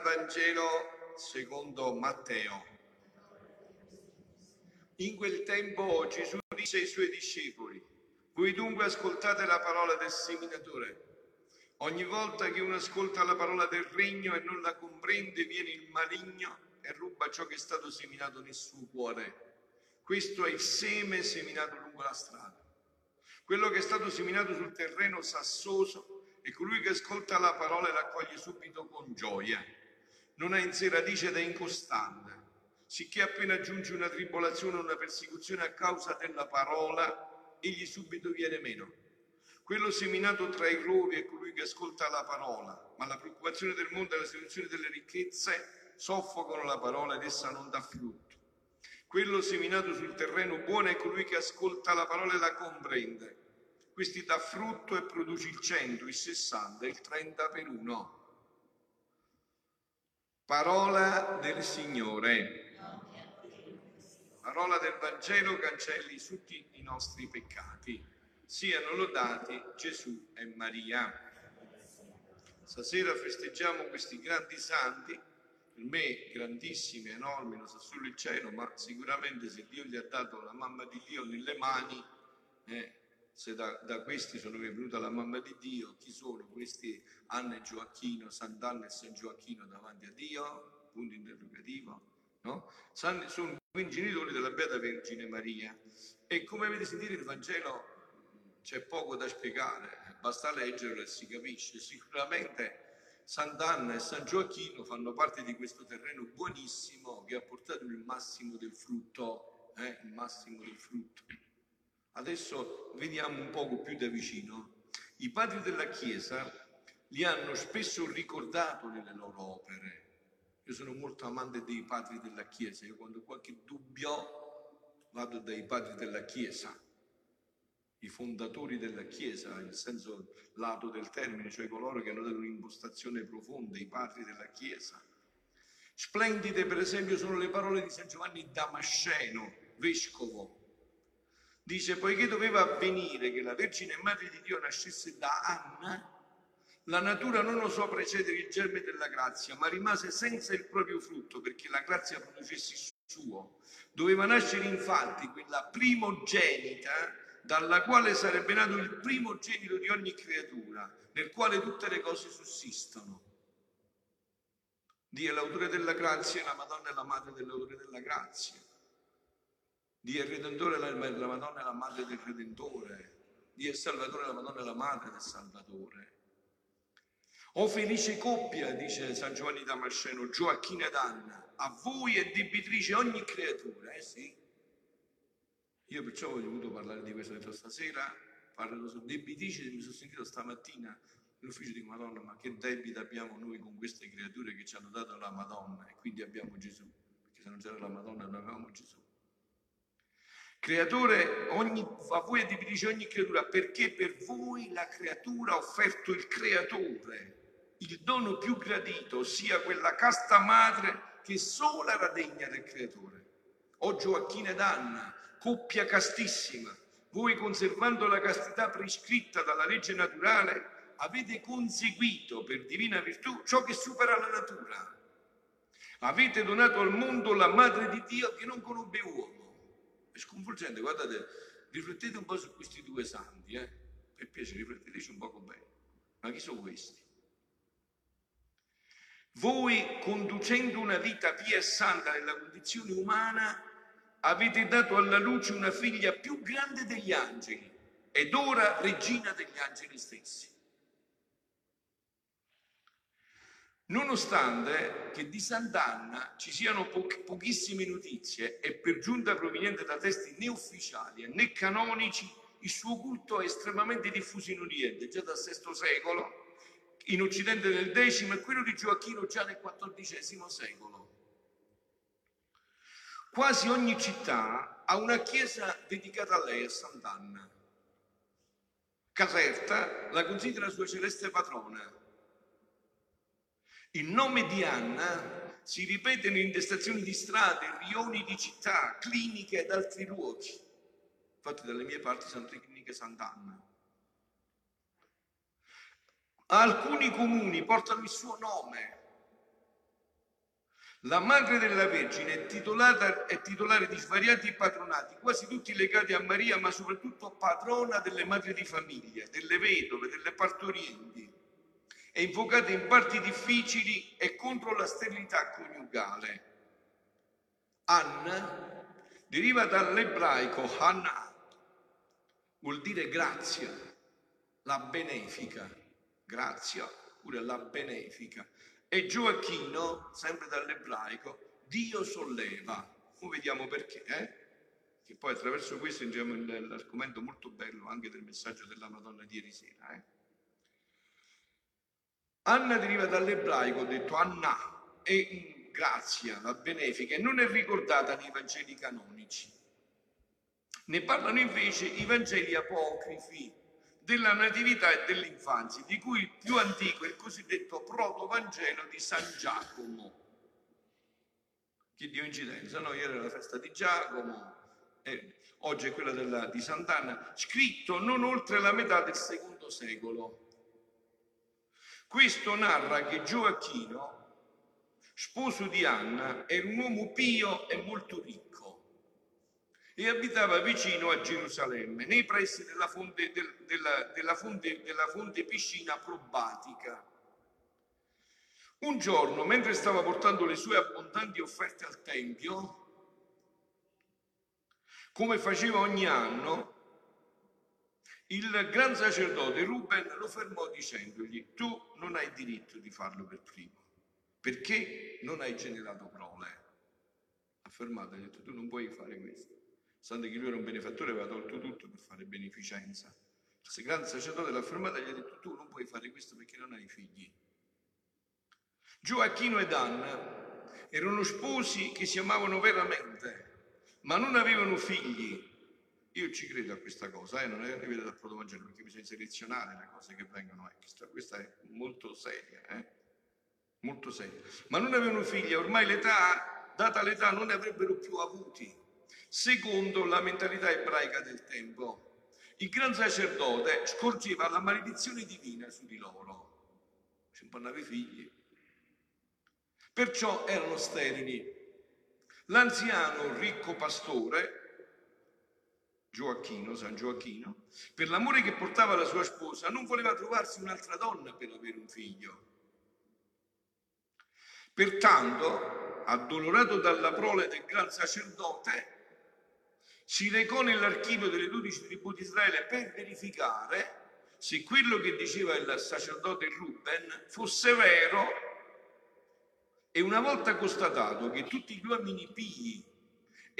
Vangelo secondo Matteo. In quel tempo Gesù disse ai suoi discepoli, voi dunque ascoltate la parola del seminatore. Ogni volta che uno ascolta la parola del regno e non la comprende, viene il maligno e ruba ciò che è stato seminato nel suo cuore. Questo è il seme seminato lungo la strada. Quello che è stato seminato sul terreno sassoso è colui che ascolta la parola e la accoglie subito con gioia. Non ha in sé radice ed è incostante, sicché appena giunge una tribolazione o una persecuzione a causa della parola, egli subito viene meno. Quello seminato tra i rovi è colui che ascolta la parola, ma la preoccupazione del mondo e la seduzione delle ricchezze soffocano la parola ed essa non dà frutto. Quello seminato sul terreno buono è colui che ascolta la parola e la comprende. Questi dà frutto e produce il 100, il 60, il 30 per uno. Parola del Signore. Parola del Vangelo cancelli tutti i nostri peccati. Siano lodati Gesù e Maria. Stasera festeggiamo questi grandi santi per me grandissimi, enormi, non sa solo il cielo, ma sicuramente se Dio gli ha dato la mamma di Dio nelle mani, eh, se da, da, questi sono venuta la mamma di Dio, chi sono questi Anna e Gioacchino, Sant'Anna e San Gioacchino davanti a Dio? Punto interrogativo. No? Sono quindi genitori della Beata Vergine Maria. E come avete sentito il Vangelo c'è poco da spiegare, basta leggerlo e si capisce. Sicuramente Sant'Anna e San Gioacchino fanno parte di questo terreno buonissimo che ha portato il massimo del frutto, eh? il massimo del frutto. Adesso vediamo un poco più da vicino. I padri della Chiesa li hanno spesso ricordato nelle loro opere. Io sono molto amante dei padri della Chiesa, io quando qualche dubbio vado dai padri della Chiesa, i fondatori della Chiesa, nel senso lato del termine, cioè coloro che hanno dato un'impostazione profonda, i padri della Chiesa. Splendide, per esempio, sono le parole di San Giovanni Damasceno, vescovo. Dice, poiché doveva avvenire che la Vergine Madre di Dio nascesse da Anna, la natura non osò precedere il germe della grazia, ma rimase senza il proprio frutto, perché la grazia producesse il suo. Doveva nascere infatti quella primogenita dalla quale sarebbe nato il primogenito di ogni creatura, nel quale tutte le cose sussistono. Dio è l'autore della grazia la Madonna è la madre dell'autore della grazia. Dio è il Redentore, la Madonna è la madre del Redentore. Dio è il Salvatore, la Madonna è la madre del Salvatore. O felice coppia, dice San Giovanni Damasceno, Gioacchina ed Anna, a voi è debitrice ogni creatura, eh sì. Io perciò ho voluto parlare di questo detto stasera, parlo su debitrice, mi sono sentito stamattina nell'ufficio di Madonna, ma che debito abbiamo noi con queste creature che ci hanno dato la Madonna e quindi abbiamo Gesù, perché se non c'era la Madonna non avevamo Gesù. Creatore, ogni, a voi è debitrice ogni creatura, perché per voi la creatura ha offerto il creatore il dono più gradito sia quella casta madre che sola era degna del creatore. O Gioacchina ed Anna, coppia castissima, voi conservando la castità prescritta dalla legge naturale, avete conseguito per divina virtù ciò che supera la natura. Avete donato al mondo la madre di Dio che non conobbe uomo. È sconvolgente, guardate, riflettete un po' su questi due santi, eh? per piacere, rifletteteci un poco bene. Ma chi sono questi? Voi, conducendo una vita pia e santa nella condizione umana, avete dato alla luce una figlia più grande degli angeli ed ora regina degli angeli stessi. Nonostante che di Sant'Anna ci siano po- pochissime notizie e per giunta proveniente da testi né ufficiali né canonici, il suo culto è estremamente diffuso in Oriente, già dal VI secolo, in Occidente nel X e quello di Gioacchino già nel XIV secolo. Quasi ogni città ha una chiesa dedicata a lei, a Sant'Anna. Caserta la considera sua celeste patrona. Il nome di Anna si ripete in intestazioni di strade, rioni di città, cliniche ed altri luoghi. Infatti dalle mie parti sono tre cliniche Sant'Anna. Alcuni comuni portano il suo nome. La madre della Vergine è, titolata, è titolare di svariati patronati, quasi tutti legati a Maria, ma soprattutto patrona delle madri di famiglia, delle vedove, delle partorienti. È invocata in parti difficili e contro la sterilità coniugale. Anna deriva dall'ebraico Hannah, vuol dire grazia, la benefica, grazia, pure la benefica. E Gioacchino, sempre dall'ebraico, Dio solleva. Ora vediamo perché, eh? Che poi attraverso questo entriamo nell'argomento molto bello anche del messaggio della Madonna di ieri sera, eh? Anna deriva dall'ebraico, detto Anna, e grazia, la benefica, e non è ricordata nei Vangeli canonici. Ne parlano invece i Vangeli apocrifi della natività e dell'infanzia, di cui il più antico è il cosiddetto proto-vangelo di San Giacomo. Che di coincidenza, no? Ieri era la festa di Giacomo, e oggi è quella della, di Sant'Anna, scritto non oltre la metà del secondo secolo. Questo narra che Gioacchino, sposo di Anna, era un uomo pio e molto ricco e abitava vicino a Gerusalemme, nei pressi della fonte, del, della, della fonte, della fonte piscina probatica. Un giorno, mentre stava portando le sue abbondanti offerte al Tempio, come faceva ogni anno, il gran sacerdote Ruben lo fermò dicendogli, tu non hai diritto di farlo per primo, perché non hai generato prole. Ha fermato e ha detto, tu non puoi fare questo stante che lui era un benefattore, aveva tolto tutto per fare beneficenza. Il grande sacerdote l'ha fermato e gli ha detto tu non puoi fare questo perché non hai figli. Gioacchino ed Anna erano sposi che si amavano veramente, ma non avevano figli. Io ci credo a questa cosa, eh? non è arrivata dal protovangelo perché bisogna selezionare le cose che vengono. Eh? Questa, è molto seria, eh? molto seria. Ma non avevano figli, ormai l'età, data l'età, non ne avrebbero più avuti secondo la mentalità ebraica del tempo. Il gran sacerdote scorgeva la maledizione divina su di loro. Se non avevi figli. Perciò erano sterili. L'anziano ricco pastore, Gioacchino, San Gioacchino, per l'amore che portava alla sua sposa, non voleva trovarsi un'altra donna per avere un figlio. Pertanto, addolorato dalla prole del gran sacerdote, si recò nell'archivio delle dodici tribù di Israele per verificare se quello che diceva il sacerdote Ruben fosse vero e una volta constatato che tutti gli uomini pii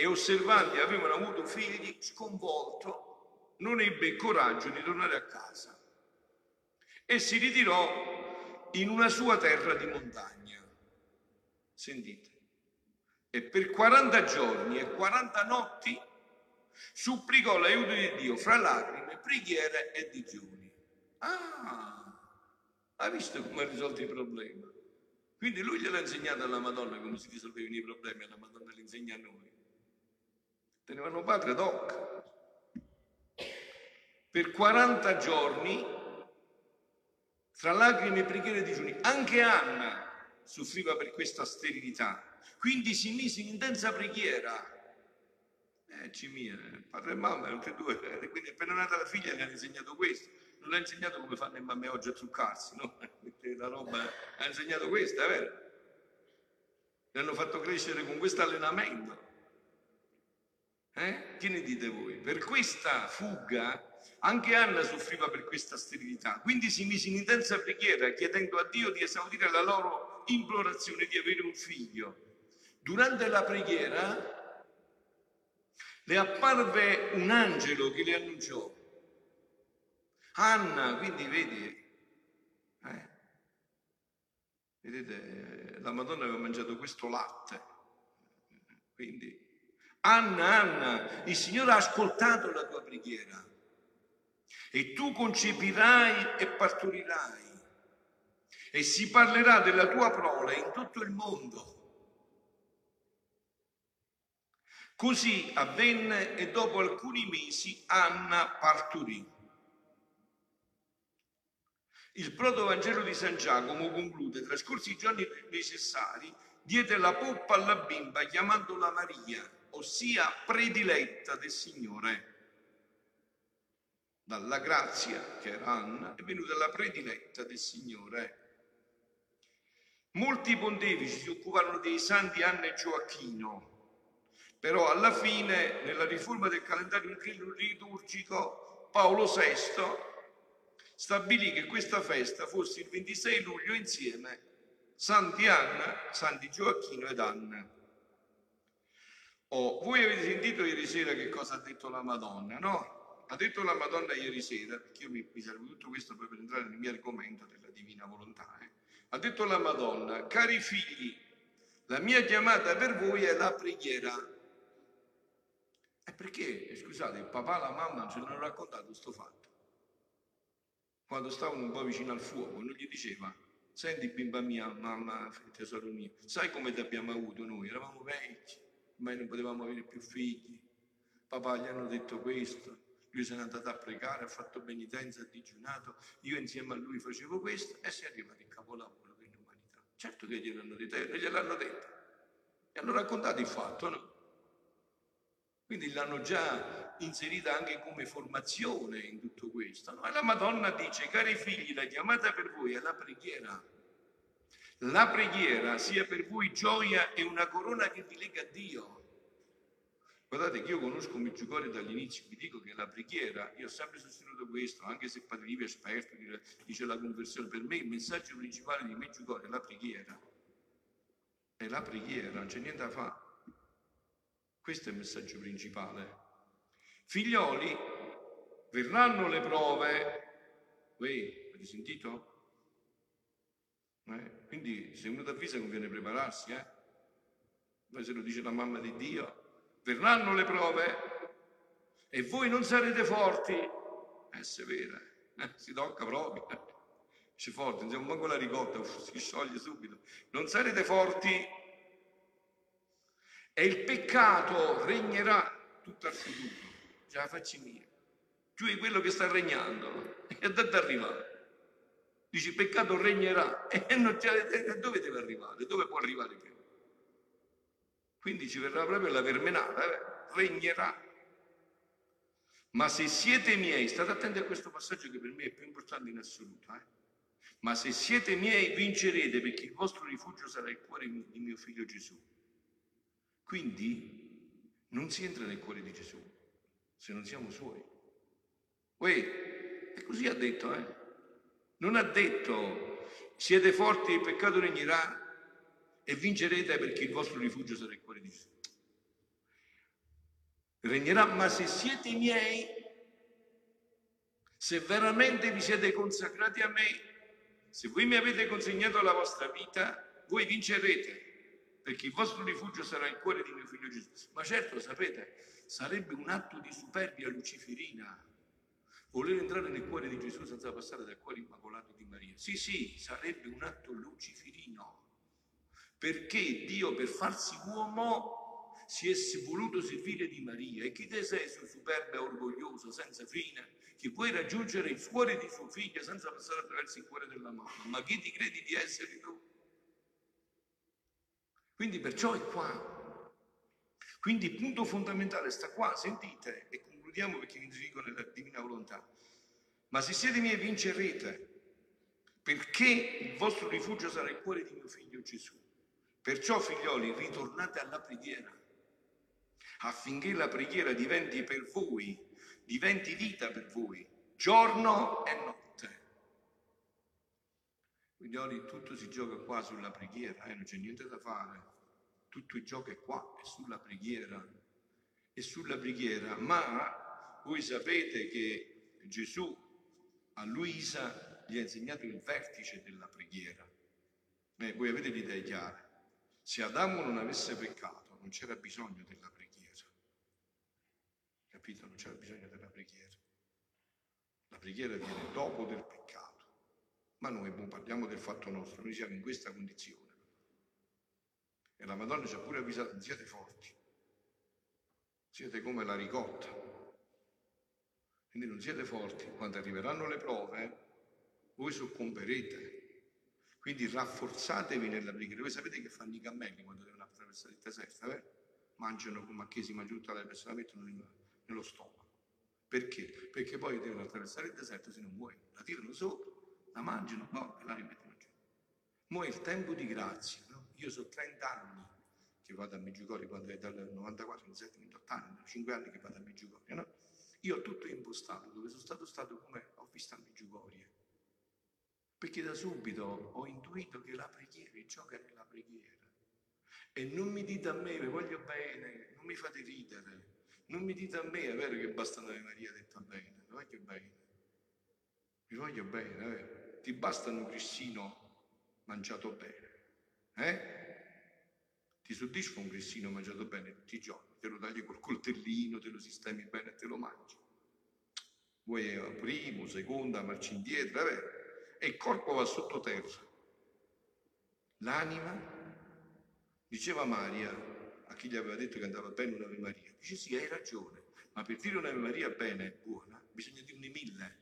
e osservanti avevano avuto figli, sconvolto, non ebbe coraggio di tornare a casa e si ritirò in una sua terra di montagna. Sentite. E per 40 giorni e 40 notti supplicò l'aiuto di Dio fra lacrime, preghiere e digiuni. Ah, ha visto come ha risolto i problemi? Quindi lui gliel'ha insegnato alla Madonna come si risolvevano i problemi, alla Madonna li insegna a noi. Tenevano padre doc. Per 40 giorni, fra lacrime, preghiere e digiuni, anche Anna soffriva per questa sterilità. Quindi si mise in intensa preghiera eh, Cimia, padre e mamma, tutti e due, eh, quindi appena nata la figlia gli hanno insegnato questo, non l'ha insegnato come fanno le mamme oggi a truccarsi, no? La roba ha insegnato questo, è vero? Li hanno fatto crescere con questo allenamento. Eh? Che ne dite voi? Per questa fuga anche Anna soffriva per questa sterilità, quindi si mise in intensa preghiera chiedendo a Dio di esaudire la loro implorazione di avere un figlio. Durante la preghiera le apparve un angelo che le annunciò. Anna, quindi vedi, eh, vedete, la Madonna aveva mangiato questo latte, quindi Anna, Anna, il Signore ha ascoltato la tua preghiera e tu concepirai e partorirai. E si parlerà della tua prole in tutto il mondo. Così avvenne e dopo alcuni mesi Anna partorì. Il protovangelo di San Giacomo conclude, trascorsi i giorni necessari, diede la poppa alla bimba chiamandola Maria, ossia prediletta del Signore. Dalla grazia, che era Anna, è venuta la prediletta del Signore. Molti pontefici si occuparono dei santi Anna e Gioacchino, però alla fine, nella riforma del calendario liturgico, Paolo VI stabilì che questa festa fosse il 26 luglio insieme Santi Anna, Santi Gioacchino ed Anna. Oh, voi avete sentito ieri sera che cosa ha detto la Madonna, no? Ha detto la Madonna ieri sera, perché io mi, mi servo tutto questo per entrare nel mio argomento della divina volontà. Eh? Ha detto la Madonna, cari figli, la mia chiamata per voi è la preghiera. E perché, scusate, il papà e la mamma ce l'hanno raccontato questo fatto? Quando stavano un po' vicino al fuoco, non gli diceva, senti bimba mia, mamma, tesoro mio, sai come ti abbiamo avuto noi? Eravamo vecchi, ma non potevamo avere più figli. Papà gli hanno detto questo, lui se n'è andato a pregare, ha fatto penitenza, ha digiunato, io insieme a lui facevo questo e si è arrivato il capolavoro dell'umanità. Certo che gliel'hanno detto, e gliel'hanno detto. E hanno raccontato il fatto, no? Quindi l'hanno già inserita anche come formazione in tutto questo. No? E la Madonna dice, cari figli, la chiamata per voi è la preghiera. La preghiera sia per voi gioia e una corona che vi lega a Dio. Guardate che io conosco Meggiugorie dall'inizio, vi dico che la preghiera, io ho sempre sostenuto questo, anche se Padre Livio è esperto, dice la conversione, per me il messaggio principale di Meggiugorie è la preghiera. È la preghiera, non c'è niente da fare. Questo è il messaggio principale. Figlioli, verranno le prove. Voi, avete sentito? Eh? Quindi se uno t'avvisa conviene prepararsi, eh? Poi se lo dice la mamma di Dio, verranno le prove e voi non sarete forti. È severa, eh? si tocca proprio. Ci forte, non siamo manco la ricotta, si scioglie subito. Non sarete forti e il peccato regnerà tutto al futuro. Già facci mia. Tu è quello che sta regnando e da arrivare. Dici, peccato regnerà e non c'è, dove deve arrivare? Dove può arrivare più? Quindi ci verrà proprio la vermenata, eh? regnerà. Ma se siete miei, state attenti a questo passaggio che per me è più importante in assoluto, eh? ma se siete miei vincerete perché il vostro rifugio sarà il cuore di mio figlio Gesù. Quindi non si entra nel cuore di Gesù se non siamo suoi. Uè, e così ha detto, eh? Non ha detto siete forti, il peccato regnerà e vincerete perché il vostro rifugio sarà il cuore di Gesù. Regnerà, ma se siete miei, se veramente vi siete consacrati a me, se voi mi avete consegnato la vostra vita, voi vincerete, perché il vostro rifugio sarà il cuore di mio figlio Gesù. Ma certo, sapete, sarebbe un atto di superbia luciferina voler entrare nel cuore di Gesù senza passare dal cuore immacolato di Maria. Sì, sì, sarebbe un atto luciferino, perché Dio per farsi uomo si è voluto servire di Maria. E chi te sei su superbo e orgoglioso, senza fine, che puoi raggiungere il cuore di suo figlio senza passare attraverso il cuore della mamma? Ma chi ti credi di essere tu? Quindi perciò è qua. Quindi il punto fondamentale sta qua, sentite, e concludiamo perché vi dico nella divina volontà. Ma se siete miei vincerete, perché il vostro rifugio sarà il cuore di mio figlio Gesù. Perciò, figlioli, ritornate alla preghiera, affinché la preghiera diventi per voi, diventi vita per voi, giorno e notte. Figlioli, tutto si gioca qua sulla preghiera, eh? non c'è niente da fare. Tutto il gioco è qua, è sulla preghiera. È sulla preghiera, ma voi sapete che Gesù a Luisa gli ha insegnato il vertice della preghiera. Eh, voi avete l'idea chiara. Se Adamo non avesse peccato, non c'era bisogno della preghiera. Capito? Non c'era bisogno della preghiera. La preghiera viene dopo del peccato. Ma noi boh, parliamo del fatto nostro, noi siamo in questa condizione. E la Madonna ci ha pure avvisato, siete forti. siete come la ricotta. Quindi non siete forti. Quando arriveranno le prove, voi soccomberete. Quindi rafforzatevi nella preghiera. Voi sapete che fanno i cammelli quando devono attraversare il deserto, eh? Mangiano come a chiesi, mangiano tutta la persona, la mettono nello stomaco. Perché? Perché poi devono attraversare il deserto se non muoiono. La tirano sopra, la mangiano, no, e la rimettono giù. Mo' è il tempo di grazia, no? Io so 30 anni che vado a Meggiugorio, quando è dal 94, 27, 28 anni, 5 anni che vado a Meggiugorio, no? Io ho tutto impostato, dove sono stato stato come ho visto a Meggiugorio. Perché da subito ho intuito che la preghiera, il gioco è nella preghiera. E non mi dite a me, vi voglio bene, non mi fate ridere. Non mi dite a me, è vero che basta Ave Maria detta bene, vi voglio bene. Vi voglio bene, è vero. Ti basta un grissino mangiato bene. Eh? Ti soddisfa un grissino mangiato bene tutti i giorni, te lo tagli col coltellino, te lo sistemi bene e te lo mangi. Vuoi primo, seconda, marci indietro, è vero? E il corpo va sottoterra. L'anima, diceva Maria, a chi gli aveva detto che andava bene un'Ave Maria, dice sì, hai ragione, ma per dire un'Ave Maria bene e buona, bisogna dirne mille.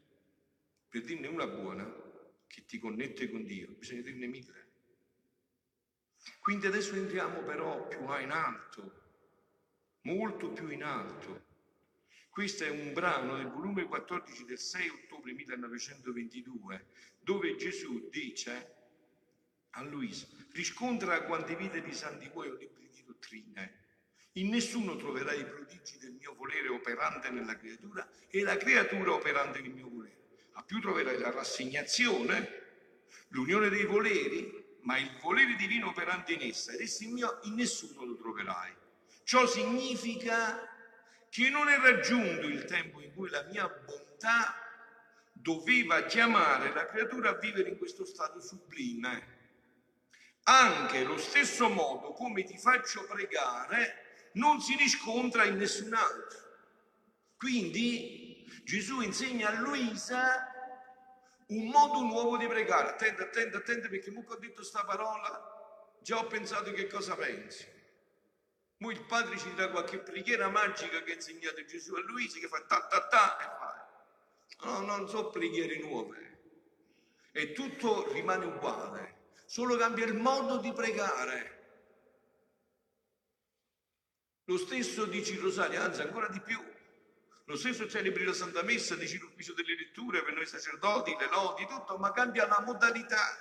Per dirne una buona, che ti connette con Dio, bisogna dirne mille. Quindi adesso entriamo però più in alto, molto più in alto. Questo è un brano del volume 14 del 6 ottobre 1922, dove Gesù dice a Luisa, riscontra quante vite di santi tuoi o libri di dottrine. In nessuno troverai i prodigi del mio volere operante nella creatura e la creatura operante nel mio volere. A più troverai la rassegnazione, l'unione dei voleri, ma il volere divino operante in essa, ed esso in mio in nessuno lo troverai. Ciò significa che non è raggiunto il tempo in cui la mia bontà doveva chiamare la creatura a vivere in questo stato sublime. Anche lo stesso modo come ti faccio pregare non si riscontra in nessun altro. Quindi Gesù insegna a Luisa un modo nuovo di pregare. Attenta, attenta, attenta perché mucco ho detto sta parola, già ho pensato che cosa pensi. Mo il padre ci dà qualche preghiera magica che ha insegnato Gesù a Luisa che fa ta ta ta e fa. No, non so preghiere nuove. E tutto rimane uguale, solo cambia il modo di pregare. Lo stesso dici il rosario, anzi ancora di più. Lo stesso celebri la Santa Messa, dici l'ufficio delle letture per noi sacerdoti, le lodi, tutto, ma cambia la modalità.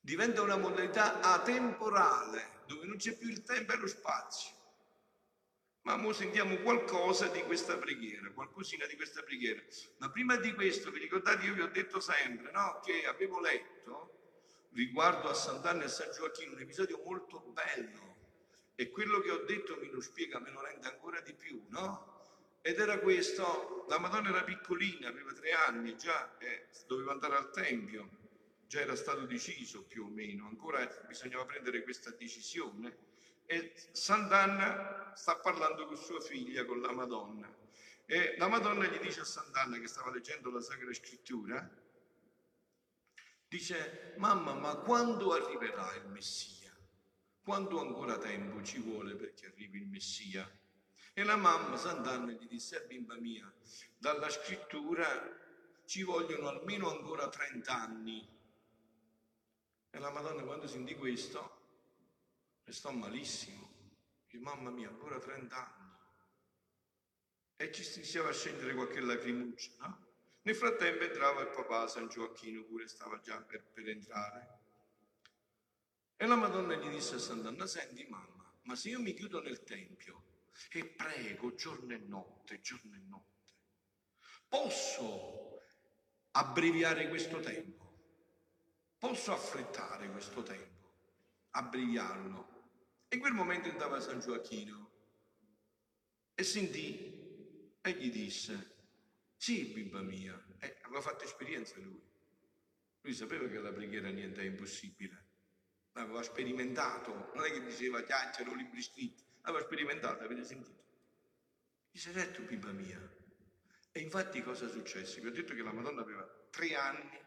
Diventa una modalità atemporale, dove non c'è più il tempo e lo spazio. Ma ora sentiamo qualcosa di questa preghiera, qualcosina di questa preghiera. Ma prima di questo, vi ricordate, io vi ho detto sempre, no? Che avevo letto riguardo a Sant'Anna e San Gioacchino un episodio molto bello. E quello che ho detto me lo spiega, me lo rende ancora di più, no? Ed era questo, la Madonna era piccolina, aveva tre anni, già eh, doveva andare al Tempio, già era stato deciso più o meno, ancora bisognava prendere questa decisione. E Sant'Anna sta parlando con sua figlia, con la Madonna. E la Madonna gli dice a Sant'Anna, che stava leggendo la Sacra Scrittura, dice, mamma, ma quando arriverà il Messia? Quanto ancora tempo ci vuole perché arrivi il Messia? E la mamma Sant'Anna gli disse, "Eh, bimba mia, dalla scrittura ci vogliono almeno ancora 30 anni. E la Madonna quando sentì questo, restò malissimo. Dice, mamma mia, ancora 30 anni. E ci iniziava a scendere qualche lacrimuccia, no? Nel frattempo entrava il papà San Gioacchino, pure stava già per, per entrare. E la Madonna gli disse a Sant'Anna, senti mamma, ma se io mi chiudo nel Tempio e prego giorno e notte, giorno e notte, posso abbreviare questo tempo? Posso affrettare questo tempo? Abbreviarlo? E in quel momento entrava San Gioacchino e sentì e gli disse, sì, bimba mia, eh, aveva fatto esperienza lui. Lui sapeva che la preghiera niente è impossibile l'aveva sperimentato, non è che diceva chiacchiere o libri scritti, l'aveva sperimentato, avete sentito? Dice, certo, bimba mia. E infatti cosa successe? Vi ho detto che la Madonna aveva tre anni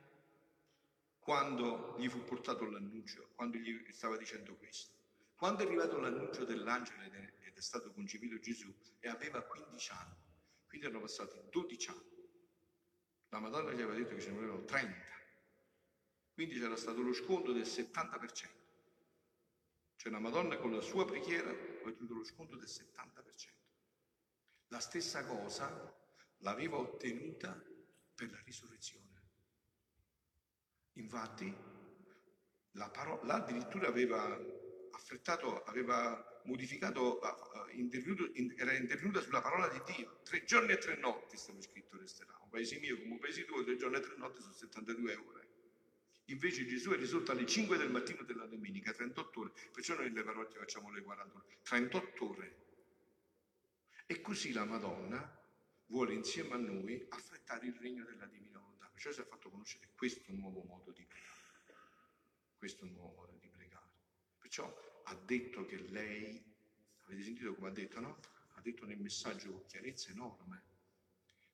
quando gli fu portato l'annuncio, quando gli stava dicendo questo. Quando è arrivato l'annuncio dell'angelo ed è, stato concepito Gesù e aveva 15 anni. Quindi erano passati 12 anni. La Madonna gli aveva detto che ce ne volevano 30. Quindi c'era stato lo sconto del 70%. Cioè la Madonna con la sua preghiera aveva ottenuto lo sconto del 70%. La stessa cosa l'aveva ottenuta per la risurrezione. Infatti, la parola, addirittura aveva affrettato, aveva modificato, era intervenuta sulla parola di Dio. Tre giorni e tre notti, stava scritto, resterà. Un paese mio come un paese tuo, tre giorni e tre notti su 72 ore. Invece Gesù è risorto alle 5 del mattino della domenica, 38 ore, perciò noi nelle parrocchie facciamo le 40 ore, 38 ore. E così la Madonna vuole insieme a noi affrettare il regno della divina Perciò ci ha fatto conoscere questo nuovo modo di. Questo nuovo modo di pregare. Perciò ha detto che lei, avete sentito come ha detto, no? Ha detto nel messaggio con chiarezza enorme.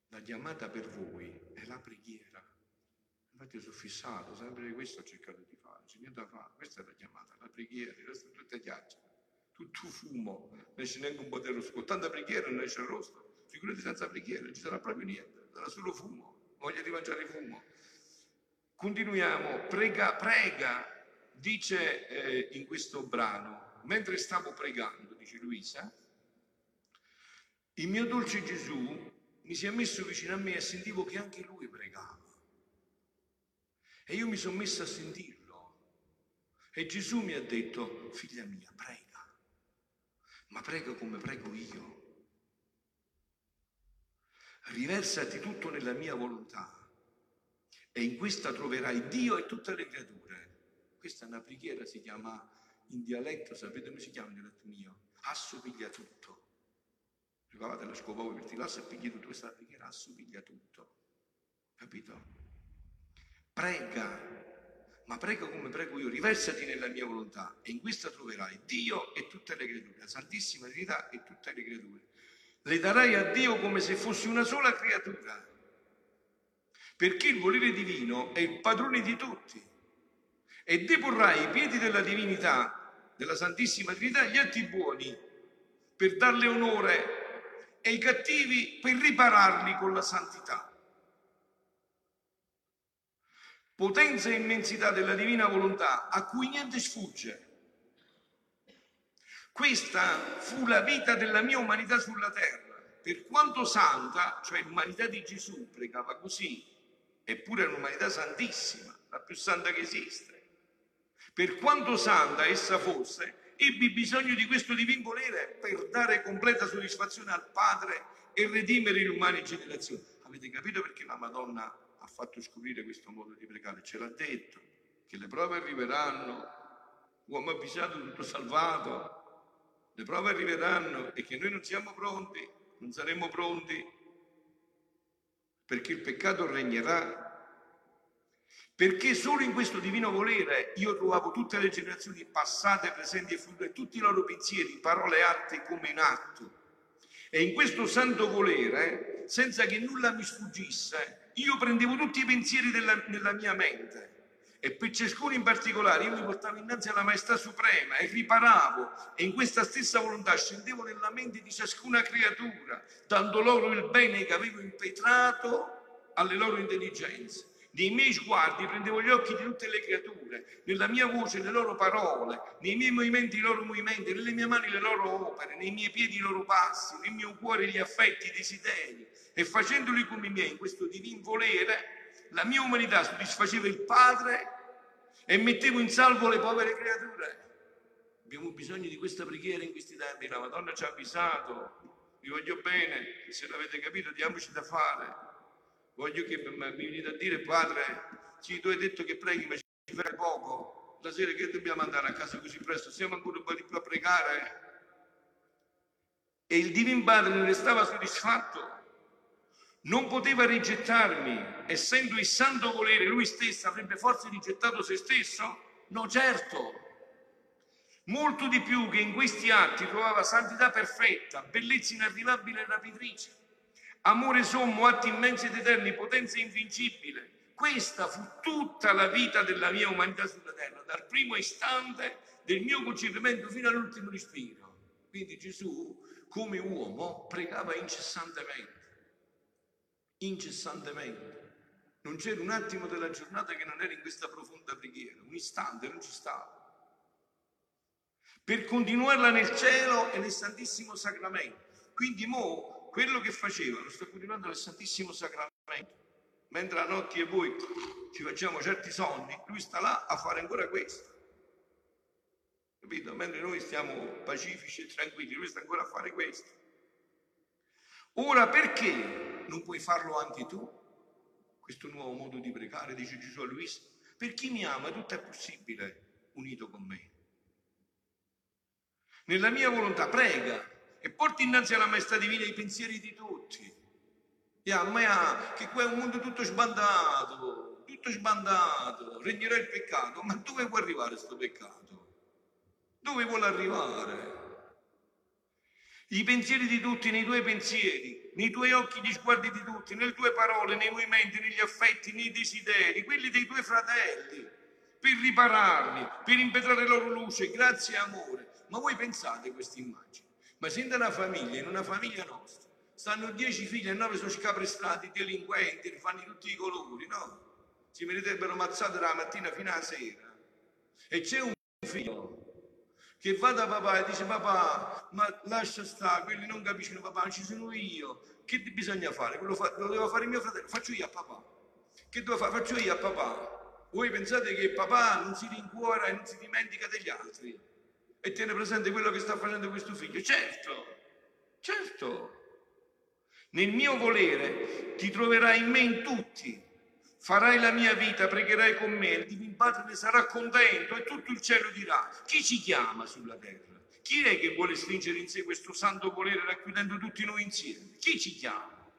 La chiamata per voi è la preghiera. Infatti io sono fissato, sempre questo ho cercato di fare, c'è niente da fare, questa è la chiamata, la preghiera, il resto è tutte chiacchiere, tutto fumo, non c'è neanche un po' di rosto, con tanta preghiera non c'è rosto, figurati senza preghiera, non ci sarà proprio niente, sarà solo fumo, voglia di mangiare fumo. Continuiamo, prega, prega, dice eh, in questo brano, mentre stavo pregando, dice Luisa, il mio dolce Gesù mi si è messo vicino a me e sentivo che anche lui pregava. E io mi sono messo a sentirlo. E Gesù mi ha detto, figlia mia, prega, ma prega come prego io. Riversati tutto nella mia volontà e in questa troverai Dio e tutte le creature. Questa è una preghiera, si chiama in dialetto, sapete come si chiama in dialetto mio? Assomiglia tutto. Ricordate la scopavo per tirarsi e piglia tutto, questa preghiera assomiglia tutto. Capito? prega, ma prega come prego io, riversati nella mia volontà e in questa troverai Dio e tutte le creature, la Santissima Trinità e tutte le creature. Le darai a Dio come se fossi una sola creatura, perché il volere divino è il padrone di tutti e deporrai i piedi della divinità, della Santissima Trinità, gli atti buoni per darle onore e i cattivi per ripararli con la santità. potenza e immensità della divina volontà a cui niente sfugge. Questa fu la vita della mia umanità sulla terra. Per quanto santa, cioè l'umanità di Gesù pregava così, eppure è un'umanità santissima, la più santa che esiste. Per quanto santa essa fosse, ebbi bisogno di questo divin volere per dare completa soddisfazione al Padre e redimere l'umana generazione. Avete capito perché la Madonna fatto scoprire questo modo di pregare, ce l'ha detto, che le prove arriveranno, uomo avvisato, tutto salvato, le prove arriveranno e che noi non siamo pronti, non saremo pronti, perché il peccato regnerà. Perché solo in questo divino volere io trovavo tutte le generazioni passate, presenti e future, tutti i loro pensieri, parole atte come in atto. E in questo santo volere, senza che nulla mi sfuggisse, io prendevo tutti i pensieri della, della mia mente e per ciascuno in particolare io mi portavo innanzi alla Maestà Suprema e riparavo e in questa stessa volontà scendevo nella mente di ciascuna creatura, dando loro il bene che avevo impetrato alle loro intelligenze. Nei miei sguardi prendevo gli occhi di tutte le creature, nella mia voce le loro parole, nei miei movimenti i loro movimenti, nelle mie mani le loro opere, nei miei piedi i loro passi, nel mio cuore gli affetti, i desideri. E facendoli come i miei in questo divin volere, la mia umanità soddisfaceva il Padre e mettevo in salvo le povere creature. Abbiamo bisogno di questa preghiera in questi tempi, la Madonna ci ha avvisato, vi voglio bene, se l'avete capito diamoci da fare Voglio che mi venite a dire, padre, sì, tu hai detto che preghi, ma ci fai poco. La sera che dobbiamo andare a casa così presto? Siamo ancora un po' di più a pregare? E il Divin Padre ne restava soddisfatto. Non poteva rigettarmi, essendo il santo volere lui stesso, avrebbe forse rigettato se stesso? No, certo. Molto di più che in questi atti trovava santità perfetta, bellezza inarrivabile e rapitrice amore sommo, atti immensi ed eterni, potenza invincibile. Questa fu tutta la vita della mia umanità sulla terra, dal primo istante del mio concepimento fino all'ultimo respiro. Quindi Gesù, come uomo, pregava incessantemente. Incessantemente. Non c'era un attimo della giornata che non era in questa profonda preghiera, un istante non ci stava. Per continuarla nel cielo e nel Santissimo Sacramento. Quindi mo quello che faceva lo sta continuando nel Santissimo Sacramento. Mentre a notte e voi ci facciamo certi sogni, lui sta là a fare ancora questo. Capito? Mentre noi stiamo pacifici e tranquilli, lui sta ancora a fare questo. Ora perché non puoi farlo anche tu? Questo nuovo modo di pregare, dice Gesù a Luisa. Per chi mi ama tutto è possibile unito con me. Nella mia volontà prega e porti innanzi alla maestà divina i pensieri di tutti. E a me che qua è un mondo tutto sbandato, tutto sbandato, regnerà il peccato. Ma dove può arrivare questo peccato? Dove vuole arrivare? I pensieri di tutti nei tuoi pensieri, nei tuoi occhi gli sguardi di tutti, nelle tue parole, nei movimenti, negli affetti, nei desideri, quelli dei tuoi fratelli, per ripararli, per impetrare loro luce, grazie e amore. Ma voi pensate a questa immagine? Ma se in una famiglia, in una famiglia nostra, stanno dieci figli e nove sono scapestrati, delinquenti, fanno tutti i colori, no? Si meriterebbero mazzate dalla mattina fino alla sera. E c'è un figlio che va da papà e dice papà, ma lascia stare, quelli non capiscono papà, ci sono io. Che bisogna fare? Quello fa, lo devo fare mio fratello, faccio io a papà. Che devo fare? Faccio io a papà. Voi pensate che papà non si rincuora e non si dimentica degli altri e tiene presente quello che sta facendo questo figlio? Certo, certo. Nel mio volere ti troverai in me in tutti farai la mia vita, pregherai con me, il Divin Padre ne sarà contento e tutto il cielo dirà, chi ci chiama sulla terra? Chi è che vuole stringere in sé questo santo volere racchiudendo tutti noi insieme? Chi ci chiama?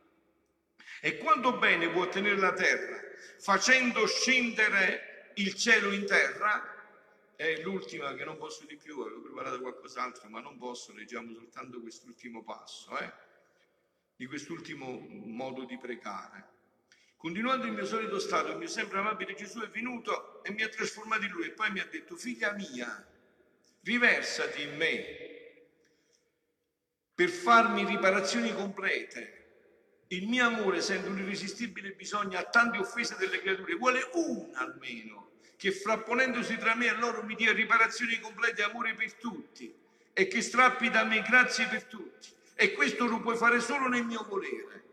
E quanto bene può ottenere la terra facendo scendere il cielo in terra? È l'ultima che non posso di più, avevo preparato qualcos'altro, ma non posso, leggiamo soltanto quest'ultimo passo, eh? di quest'ultimo modo di pregare. Continuando il mio solito stato, il mio sempre amabile Gesù è venuto e mi ha trasformato in lui e poi mi ha detto, figlia mia, riversati in me per farmi riparazioni complete. Il mio amore sente un irresistibile bisogno a tante offese delle creature, vuole una almeno, che frapponendosi tra me e loro mi dia riparazioni complete amore per tutti e che strappi da me grazie per tutti. E questo lo puoi fare solo nel mio volere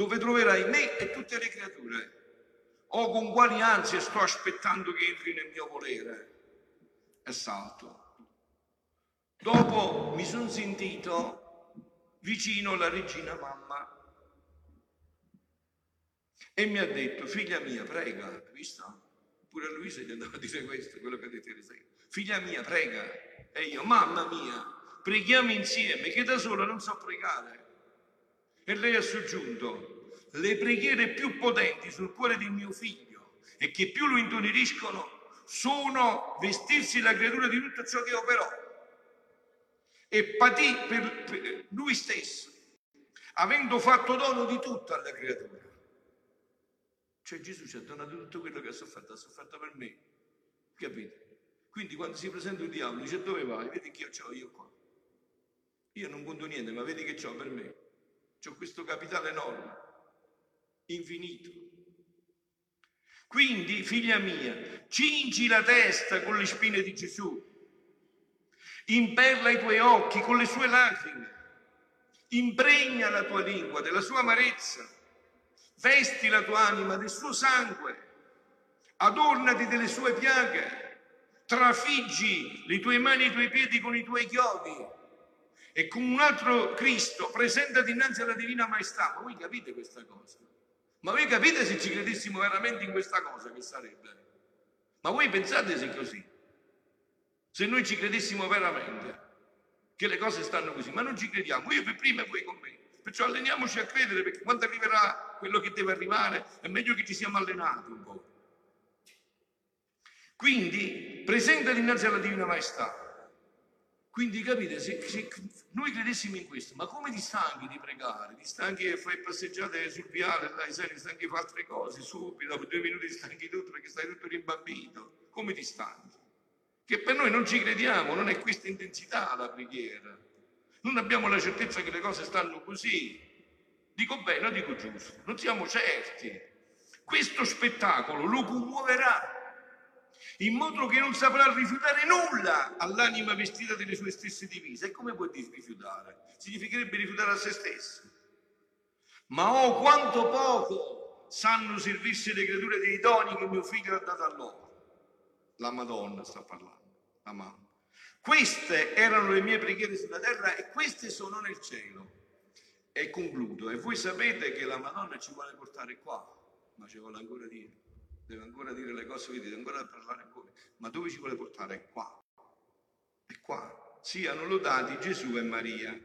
dove troverai me e tutte le creature. O con quali ansie sto aspettando che entri nel mio volere. E salto. Dopo mi sono sentito vicino alla regina mamma e mi ha detto, figlia mia, prega, hai visto? Pure a Luisa gli andava a dire questo, quello che ha detto ieri Figlia mia, prega. E io, mamma mia, preghiamo insieme, che da sola non so pregare. E lei ha soggiunto, le preghiere più potenti sul cuore di mio figlio e che più lo intoneriscono sono vestirsi la creatura di tutto ciò che operò e patì per, per lui stesso, avendo fatto dono di tutto alla creatura. Cioè Gesù ci ha donato tutto quello che ha sofferto, ha sofferto per me. Capite? Quindi quando si presenta il diavolo dice dove vai? Vedi che io ho io qua. Io non conto niente, ma vedi che ho per me. C'ho questo capitale enorme, infinito. Quindi, figlia mia, cingi la testa con le spine di Gesù, imperla i tuoi occhi con le sue lacrime, impregna la tua lingua della sua amarezza, vesti la tua anima del suo sangue, adornati delle sue piaghe, trafiggi le tue mani e i tuoi piedi con i tuoi chiodi, e con un altro Cristo presenta dinanzi alla Divina Maestà. Ma voi capite questa cosa? Ma voi capite se ci credessimo veramente in questa cosa che sarebbe? Ma voi pensate se è così? Se noi ci credessimo veramente che le cose stanno così, ma non ci crediamo, io per prima e voi con me. Perciò alleniamoci a credere perché quando arriverà quello che deve arrivare è meglio che ci siamo allenati un po'. Quindi presenta dinanzi alla Divina Maestà quindi capite, se, se, noi credessimo in questo, ma come ti stanchi di pregare? Ti stanchi e fai passeggiate sul viale, dai, sai, ti stanchi fare altre cose, subito, dopo due minuti ti stanchi tutto perché stai tutto rimbambito. Come ti stanchi? Che per noi non ci crediamo, non è questa intensità la preghiera. Non abbiamo la certezza che le cose stanno così. Dico bene o dico giusto? Non siamo certi. Questo spettacolo lo commuoverà in modo che non saprà rifiutare nulla all'anima vestita delle sue stesse divise. E come può dire rifiutare? Significherebbe rifiutare a se stesso. Ma oh, quanto poco sanno servirsi le creature dei doni che mio figlio ha dato a loro. La Madonna sta parlando, la mamma. Queste erano le mie preghiere sulla terra e queste sono nel cielo. E concludo. E voi sapete che la Madonna ci vuole portare qua, ma ci vuole ancora dire. Deve ancora dire le cose che dite, ancora parlare con. Ma dove ci vuole portare? È qua. È qua. Siano lodati Gesù e Maria.